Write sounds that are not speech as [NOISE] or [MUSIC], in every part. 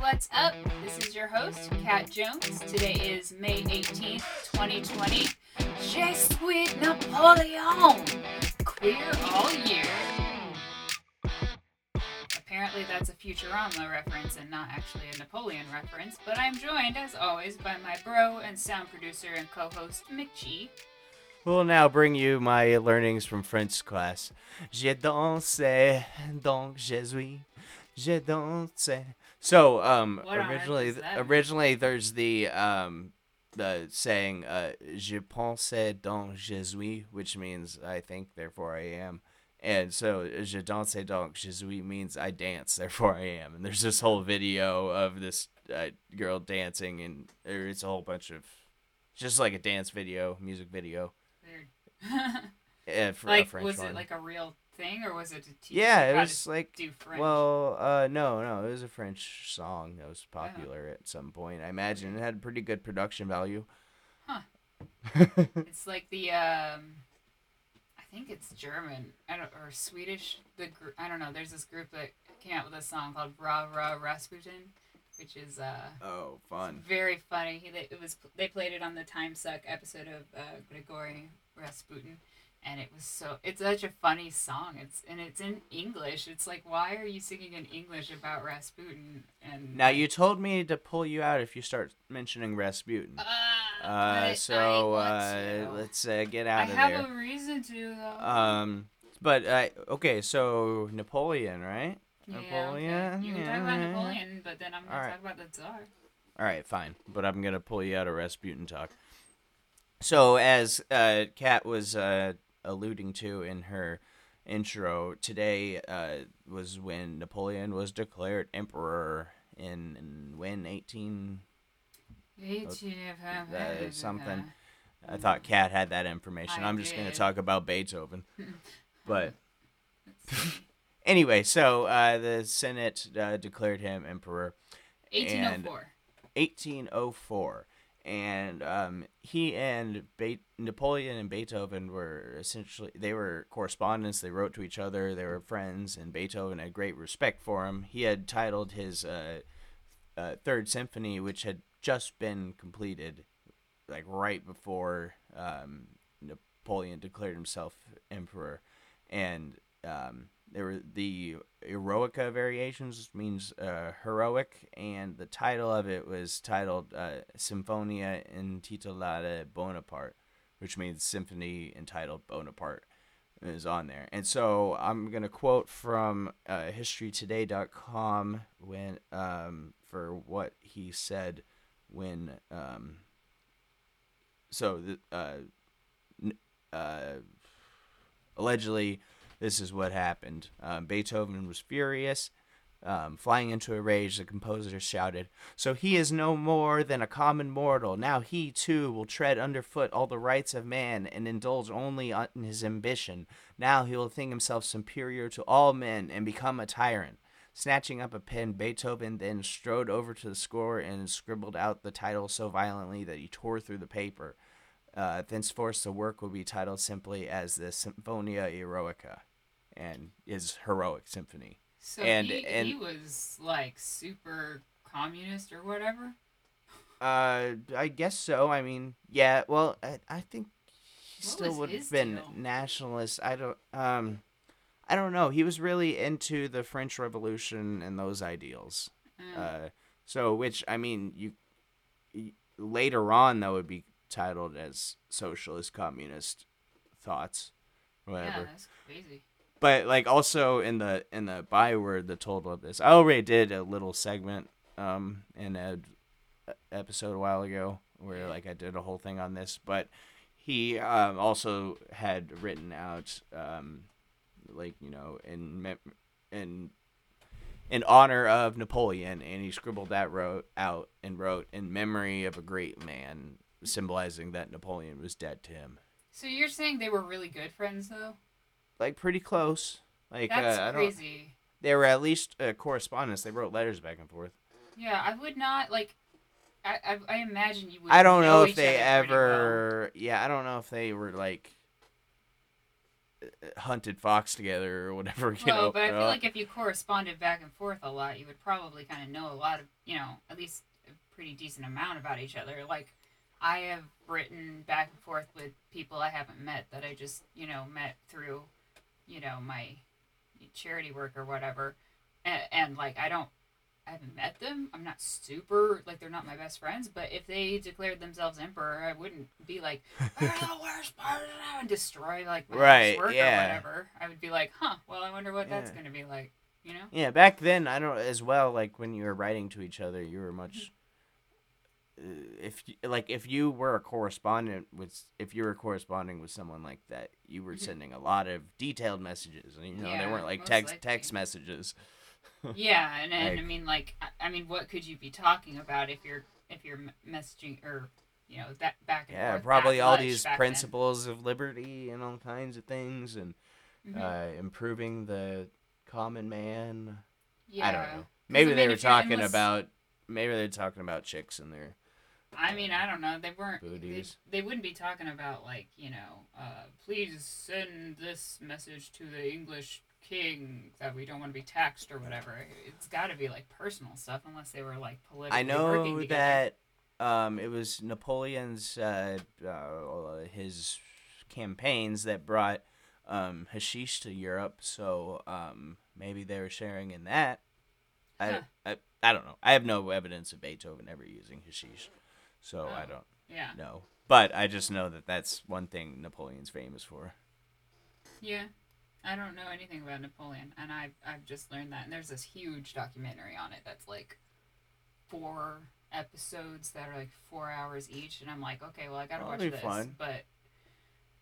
what's up? This is your host, Cat Jones. Today is May 18th, 2020. Je suis Napoleon! Queer all year. Apparently, that's a Futurama reference and not actually a Napoleon reference, but I'm joined, as always, by my bro and sound producer and co host, McG. We'll now bring you my learnings from French class. Je danse, donc je suis. Je danse. So, um, What on earth originally, does that mean? originally there's the um, the saying, uh, je pense donc je suis, which means I think, therefore I am. And so, je danse donc je suis means I dance, therefore I am. And there's this whole video of this uh, girl dancing, and it's a whole bunch of just like a dance video, music video. Weird. Yeah, [LAUGHS] for a like, French was one. it like a real thing, or was it to teach yeah, it was like do French? well, uh, no, no, it was a French song that was popular at some point. I imagine it had pretty good production value. Huh. [LAUGHS] It's like the um, I think it's German, I don't, or Swedish. The gr- I don't know. There's this group that came out with a song called "Ra Ra Rasputin," which is uh oh, fun! very funny. He, they, it was they played it on the Time Suck episode of uh, Grigory Rasputin, and it was so it's such a funny song. It's and it's in English. It's like why are you singing in English about Rasputin? And Now you told me to pull you out if you start mentioning Rasputin. Uh, Uh, so I uh, let's uh, get I out of there. I have a reason to though. Um, but uh, okay, so Napoleon, right? Yeah, okay. Napoleon, You can yeah, talk about. Napoleon, but then I'm gonna Alright. talk about the Tsar. All right, fine, but I'm gonna pull you out of Rasputin talk. So, as uh, Cat was uh, alluding to in her intro, today uh, was when Napoleon was declared emperor in, in when eighteen. uh, something. I thought Cat had that information. I I'm just gonna talk about Beethoven, [LAUGHS] but [LAUGHS] anyway, so uh, the Senate uh, declared him emperor. 1804. 1804 and um, he and Be- napoleon and beethoven were essentially they were correspondents they wrote to each other they were friends and beethoven had great respect for him he had titled his uh, uh, third symphony which had just been completed like right before um, napoleon declared himself emperor. And um, there were the eroica variations means uh, heroic and the title of it was titled uh, symphonia intitolata bonaparte which means symphony entitled bonaparte is on there. And so i'm going to quote from uh, historytoday.com when um, for what he said when um, so the, uh, uh, allegedly this is what happened. Um, Beethoven was furious. Um, flying into a rage, the composer shouted, So he is no more than a common mortal. Now he, too, will tread underfoot all the rights of man and indulge only in his ambition. Now he will think himself superior to all men and become a tyrant. Snatching up a pen, Beethoven then strode over to the score and scribbled out the title so violently that he tore through the paper. Uh, thenceforth, the work will be titled simply as the Symphonia Eroica and his heroic symphony. So and- he, and- he was like super communist or whatever. Uh, I guess so. I mean, yeah. Well, I, I think he What still would have been deal? nationalist. I don't. Um, I don't know. He was really into the French Revolution and those ideals. Mm. Uh, so which I mean, you, y later on that would be titled as socialist communist thoughts, whatever. yeah, that's crazy. But like also in the in the byword the total of this i already did a little segment um in a a episode a while ago where like i did a whole thing on this but he um also had written out um like you know in in in honor of napoleon and he scribbled that wrote out and wrote in memory of a great man symbolizing that napoleon was dead to him So you're saying they were really good friends though? Like pretty close like That's uh, I don't, crazy. they were at least uh, correspondence. They wrote letters back and forth. Yeah, I would not like. I I, I imagine you would. I don't know if they pretty well. ever. Yeah, I don't know if they were like uh, hunted fox together or whatever. [LAUGHS] You well, know. but I feel uh, like if you corresponded back and forth a lot, you would probably kind of know a lot of, you know, at least a pretty decent amount about each other. Like, I have written back and forth with people I haven't met that I just, you know, met through, you know, my charity work or whatever. And, and like, I don't, I haven't met them. I'm not super, like, they're not my best friends, but if they declared themselves emperor, I wouldn't be like, oh, "They're the [LAUGHS] worst part of it," and destroy, like, my Right, work yeah. or whatever. I would be like, huh, well, I wonder what that's going to be like, you know? Yeah, back then I don't as well. Like when you were writing to each other, you were much. Mm-hmm. If you, like if you were a correspondent with if you were corresponding with someone like that, you were Mhm. sending a lot of detailed messages. and, You know, they weren't like text likely. text messages. [LAUGHS] Yeah, and, and I mean, like, I, mean, what could you be talking about if you're if you're messaging or you know that back and Yeah, forth probably all these back then? principles of liberty and all kinds of things, and Mhm. uh, improving the common man. yeah. I don't know. Maybe I they mean, were talking endless- about. Maybe they're talking about chicks in there. I mean, I don't know. They weren't. They, they wouldn't be talking about like you know, uh, please send this message to the English king that we don't want to be taxed or whatever. It's got to be like personal stuff, unless they were like political. I know that um, it was Napoleon's uh, uh, his campaigns that brought um, hashish to Europe, so um, maybe they were sharing in that. I, Huh. I I don't know. I have no evidence of Beethoven ever using hashish, so I Oh. don't Yeah. know. But I just know that that's one thing Napoleon's famous for. Yeah. I don't know anything about Napoleon, and I've, I've just learned that. And there's this huge documentary on it that's like four episodes that are like four hours each, and I'm like, okay, well, I gotta That'll watch this. fun. But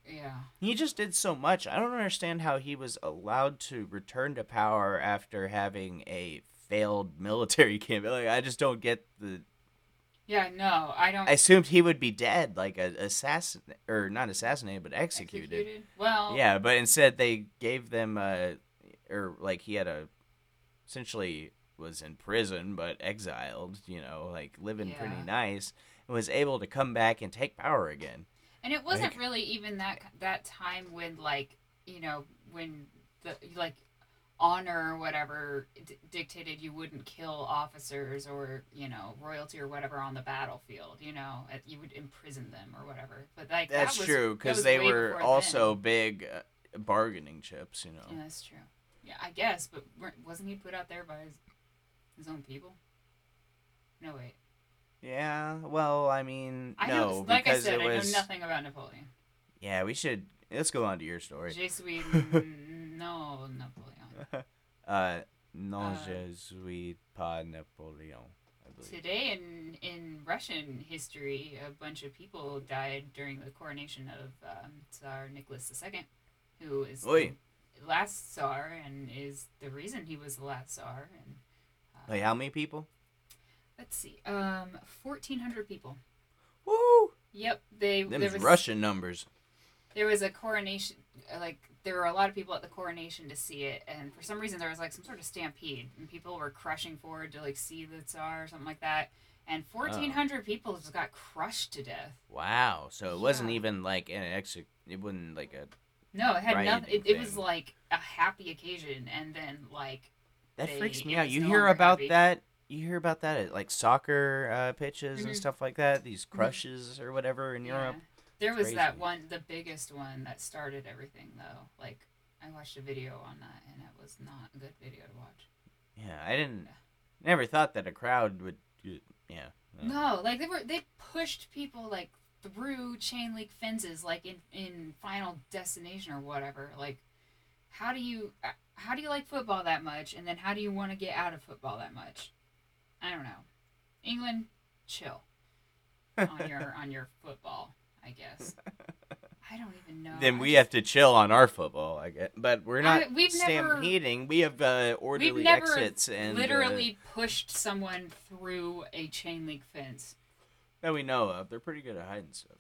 yeah, He just did so much. I don't understand how he was allowed to return to power after having a failed military [LAUGHS] campaign. Like, I just don't get the. Yeah, no, I don't. I assumed he would be dead, like a assassin or not assassinated, but executed. Well, Yeah, but instead they gave them, uh, or like he had a, essentially was in prison but exiled. You know, like living pretty nice, and was able to come back and take power again. And it wasn't Like- really even that that time when like you know when the like honor or whatever d- dictated you wouldn't kill officers or you know royalty or whatever on the battlefield. You know you would imprison them or whatever. But like That's that was, true because was they were also then. big uh, bargaining chips. You know. Yeah, that's true. Yeah, I guess, but wasn't he put out there by his, his own people? No wait. Yeah, well, I mean, I no, know, like I because said, it was. I know nothing about Napoleon. Yeah, we should. Let's go on to your story. Je suis [LAUGHS] no Napoleon. [LAUGHS] Uh, non, Uh, je suis pas Napoleon. Today in in Russian history, a bunch of people died during the coronation of um, Tsar Nicholas II, who is Oi. the last Tsar and is the reason he was the last Tsar. And uh, Wait, how many people? let's see, um, fourteen hundred people. Woo! Yep, they Them there was Russian numbers. there was a coronation like there were a lot of people at the coronation to see it and for some reason there was like some sort of stampede and people were crushing forward to like see the tsar or something like that and 1400 people just got crushed to death Wow. So it wasn't even like an ex. It wasn't like a. no it had nothing it, it was like a happy occasion and then like That They- freaks me out. You no hear about happy. that? You hear about that at like soccer uh, pitches Mhm. and stuff like that. These crushes or whatever in Europe. Yeah. there was that one the biggest one that started everything though like i watched a video on that and it was not a good video to watch Yeah, I didn't. Never thought that a crowd would. Yeah. No, like they were they pushed people like through chain link fences, like in in Final Destination or whatever. Like, how do you uh, how do you like football that much, and then how do you want to get out of football that much? I don't know. England, chill [LAUGHS] on your on your football. I guess. I don't even know. then we have to chill on our football, I guess. But we're not I- we've never- stampeding. we have uh, orderly never exits and uh, literally pushed someone through a chain link fence. that we know of. They're pretty good at hiding stuff.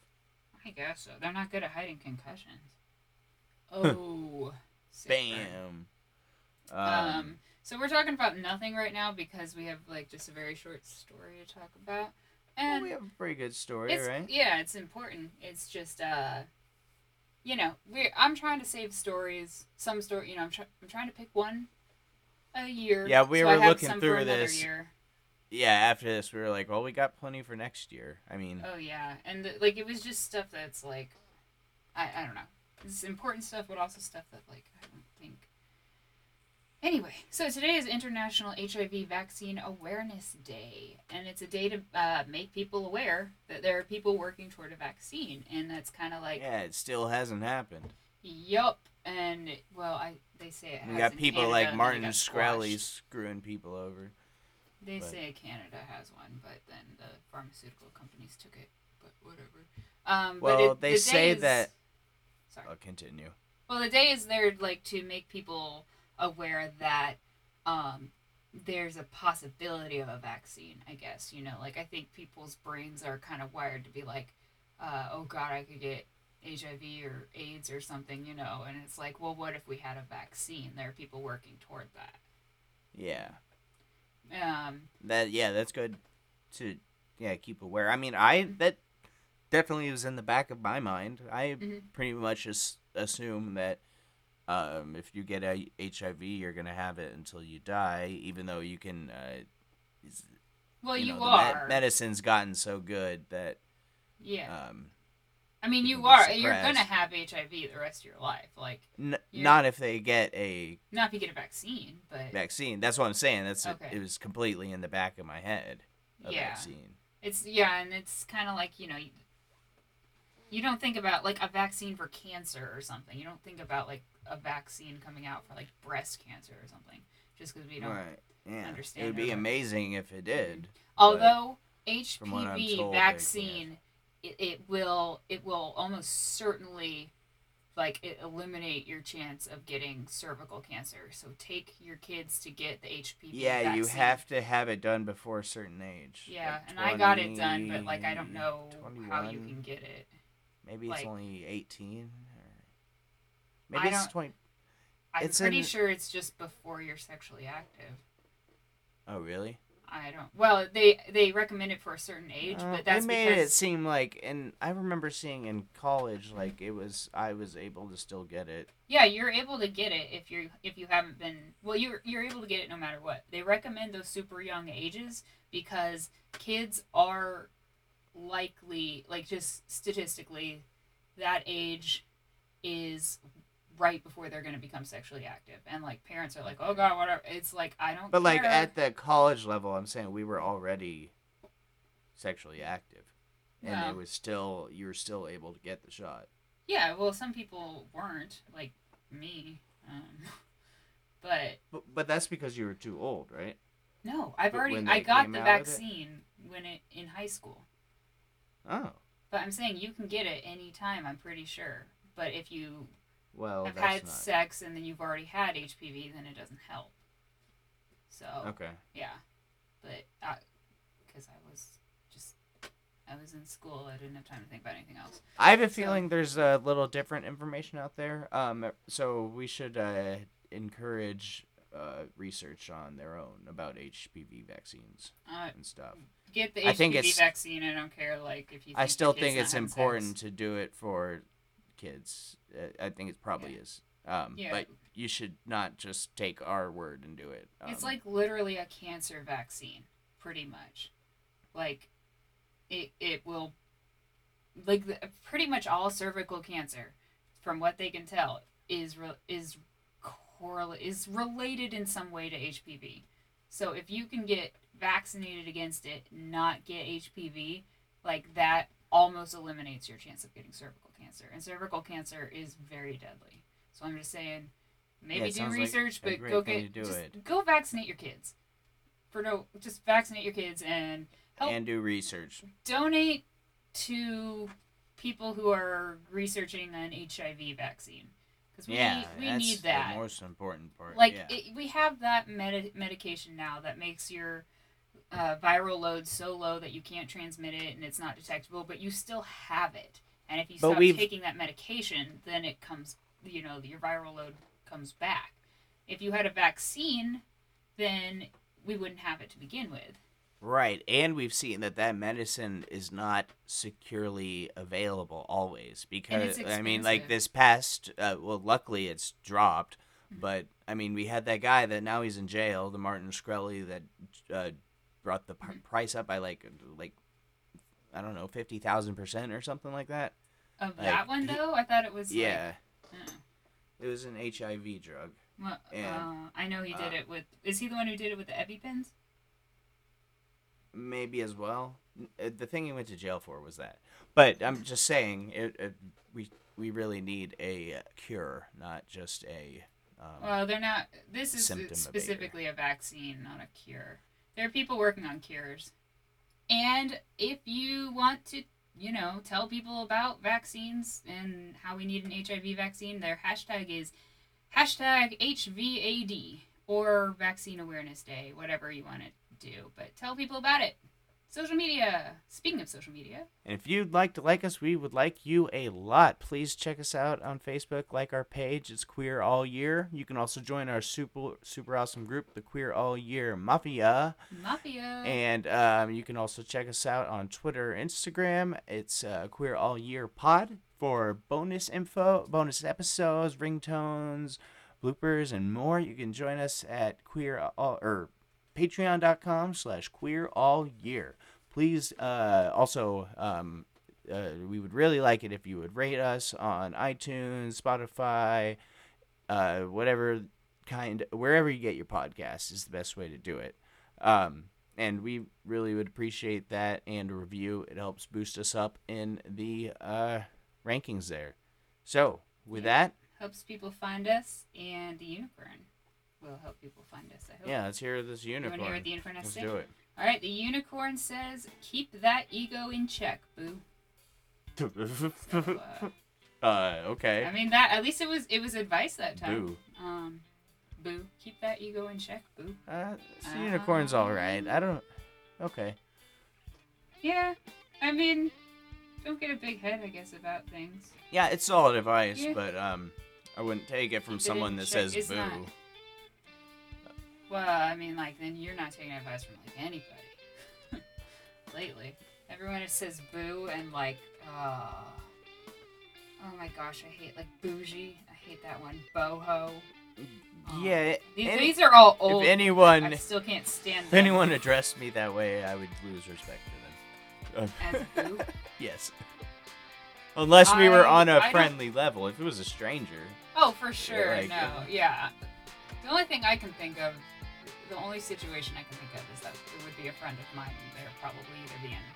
I guess so. They're not good at hiding concussions. Oh. Bam. Um, Um, so we're talking about nothing right now because we have like just a very short story to talk about, well, and we have a pretty good story, it's right? yeah, it's important. It's just uh, you know, we I'm trying to save stories. Some story, you know, I'm, try, I'm trying to pick one a year. Yeah, we so were looking some through for this. Year. Yeah, after this, we were like, well, we got plenty for next year. I mean, Oh yeah, and the, like it was just stuff that's like, I I don't know. It's important stuff, but also stuff that like I don't think. Anyway, so today is International HIV Vaccine Awareness Day, and it's a day to uh, make people aware that there are people working toward a vaccine, and that's kind of like, yeah, it still hasn't happened. yup, and well, I they say it. We got people Canada, like and then it Martin got Shkreli screwing people over. They but- say Canada has one, but then the pharmaceutical companies took it. But whatever. Um, but Well, it- they the say is- that- Sorry. I'll continue. Well, the day is there like to make people aware that um, there's a possibility of a vaccine. I guess you know, like I think people's brains are kind of wired to be like, uh, "Oh God, I could get HIV or AIDS or something," you know. And it's like, well, what if we had a vaccine? There are people working toward that. Yeah, Um, that yeah, that's good to yeah keep aware. I mean, I that definitely was in the back of my mind. I Mhm. pretty much just assume that um, if you get a HIV, you're gonna have it until you die, even though you can. Uh, well, you, know, me- are. medicine's gotten so good that yeah. um, I mean, you are. You're gonna have HIV the rest of your life. Like, n- not if they get a not if you get a vaccine, but vaccine. That's what I'm saying. That's Okay. it was completely in the back of my head. Yeah. vaccine. it's yeah, and it's kind of like you know, you, don't think about like a vaccine for cancer or something. You don't think about like a vaccine coming out for like breast cancer or something, just because we don't. right. Yeah. understand It would be amazing if it did. Mm-hmm. Although what I'm HPV told, vaccine, it, it will it will almost certainly like it eliminate your chance of getting cervical cancer. So take your kids to get the HPV. Yeah, you have to have it done before a certain age. Yeah, like and I got it done, but like I don't know how you can get it. Maybe like- it's only 18 or maybe it's don't- 20. I'm It's pretty in- sure it's just before you're sexually active. Oh, really? I don't. Well, they they recommend it for a certain age, Uh, but that's they made because it seem like and I remember seeing in college like it was I was able to still get it. yeah, you're able to get it if you if you haven't been. Well, you're you're able to get it no matter what. They recommend those super young ages because kids are likely, like just statistically, that age is right before they're going to become sexually active, and like parents are like, oh god, whatever. It's like I don't. But like at the college level, I'm saying we were already sexually active. And Yeah. it was still you were still able to get the shot. Yeah, well, some people weren't, like me. Um, [LAUGHS] but But, but that's because you were too old, right? no, I've But already I got the vaccine when it in high school. Oh. But I'm saying you can get it anytime. I'm pretty sure. But if you Well, have had not. sex and then you've already had HPV, then it doesn't help. So Okay. yeah, but because I was just I was in school, I didn't have time to think about anything else. I have a So- feeling there's a little different information out there. Um, so we should uh, encourage uh, research on their own about HPV vaccines Uh, and stuff. Get the I think HPV it's- vaccine. I don't care. Like if you. I still think it's having sex. important to do it for kids. I think it probably is. Um, Yeah. But you should not just take our word and do it. Um, It's like literally a cancer vaccine, pretty much. Like, it it will, like the, pretty much all cervical cancer, from what they can tell, is re, is correl is related in some way to HPV. So if you can get vaccinated against it, not get HPV, like that almost eliminates your chance of getting cervical cancer. And cervical cancer is very deadly. So I'm just saying, maybe it do sounds like research, but go get do just it. go vaccinate your kids. For no, just vaccinate your kids and help and do research. donate to people who are researching an HIV vaccine because we yeah, need, we that's need that. the most important part. like yeah. it, we have that medi- medication now that makes your uh, viral load so low that you can't transmit it and it's not detectable, but you still have it. And if you But stop we've- taking that medication, then it comes, you know, your viral load comes back. If you had a vaccine, then we wouldn't have it to begin with. Right, and we've seen that that medicine is not securely available always because I mean, like this past, uh, well, luckily it's dropped, Mm-hmm. but I mean, we had that guy that now he's in jail, the Martin Shkreli that uh, brought the Mm-hmm. p- price up by like like I don't know fifty thousand percent or something like that. Of Like, that one though, I thought it was yeah, Like, oh. it was an HIV drug. Well, And, uh, I know he did uh, it with. Is he the one who did it with the EpiPens? Maybe as well. Uh, The thing he went to jail for was that. But I'm just saying, it, it, we we really need a cure, not just a. Um, Well, they're not. This is Symptom abater. specifically a vaccine, not a cure. There are people working on cures. And if you want to, you know, tell people about vaccines and how we need an HIV vaccine, their hashtag is hashtag HVAD or Vaccine Awareness Day, whatever you want to do. But tell people about it. Social media. Speaking of social media, and if you'd like to like us, we would like you a lot. Please check us out on Facebook, like our page. It's Queer All Year. You can also join our super super awesome group, the Queer All Year Mafia. Mafia. And um, you can also check us out on Twitter, Instagram. It's uh, Queer All Year Pod for bonus info, bonus episodes, ringtones, bloopers, and more. You can join us at Queer All or Patreon.com slash Queer All Year. Please uh, also. Um, uh, we would really like it if you would rate us on iTunes, Spotify, uh, whatever kind, wherever you get your podcast is the best way to do it. Um, and we really would appreciate that and a review. It helps boost us up in the uh, rankings there. So, with Yeah. that, helps people find us, and the unicorn will help people find us. I hope. yeah, let's hear this You want unicorn. to hear the unicorn has let's to say? do it. All right, the unicorn says, "Keep that ego in check, boo." So, [LAUGHS] uh, uh, okay. I mean that at least it was it was advice that time. Boo. Um, boo. Keep that ego in check, boo. Uh, the unicorn's all right. I don't. Okay. Yeah, I mean, don't get a big head, I guess, about things. Yeah, it's solid advice, Yeah. but um, I wouldn't take it from someone that check. says It's boo. not- Well, I mean, like then you're not taking advice from like anybody. [LAUGHS] Lately, everyone just says boo and like, uh, oh my gosh, I hate like bougie. I hate that one. Boho. Um, Yeah, These, any- these are all old. if anyone, I still can't stand if them. anyone addressed me that way, I would lose respect for them. As boo? [LAUGHS] yes. Unless we were on a I don't- friendly level. If it was a stranger, Oh, for sure. like, no, uh, yeah. The only thing I can think of, the only situation I can think of is that it would be a friend of mine. and They're probably either being,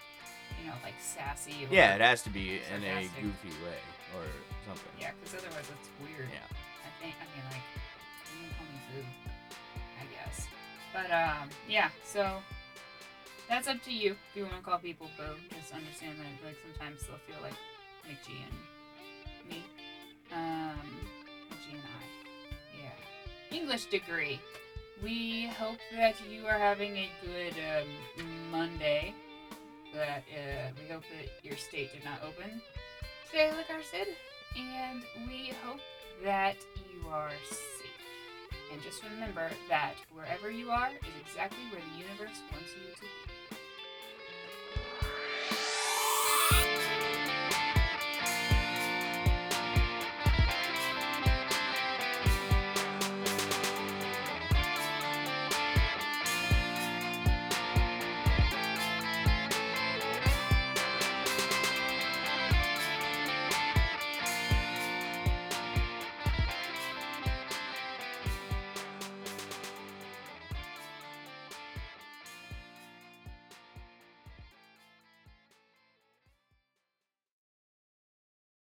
you know, like sassy. Or, yeah, it has to be in a Sarcastic. goofy way or something. Yeah, because otherwise it's weird. Yeah. I think. I mean, like, you can call me Boo, I guess. But um, yeah. So that's up to you. If you want to call people Boo, just understand that like sometimes they'll feel like McG and me. Um, and I. Yeah. English degree. We hope that you are having a good um, Monday. That uh, we hope that your state did not open today, like I said, and we hope that you are safe. And just remember that wherever you are is exactly where the universe wants you to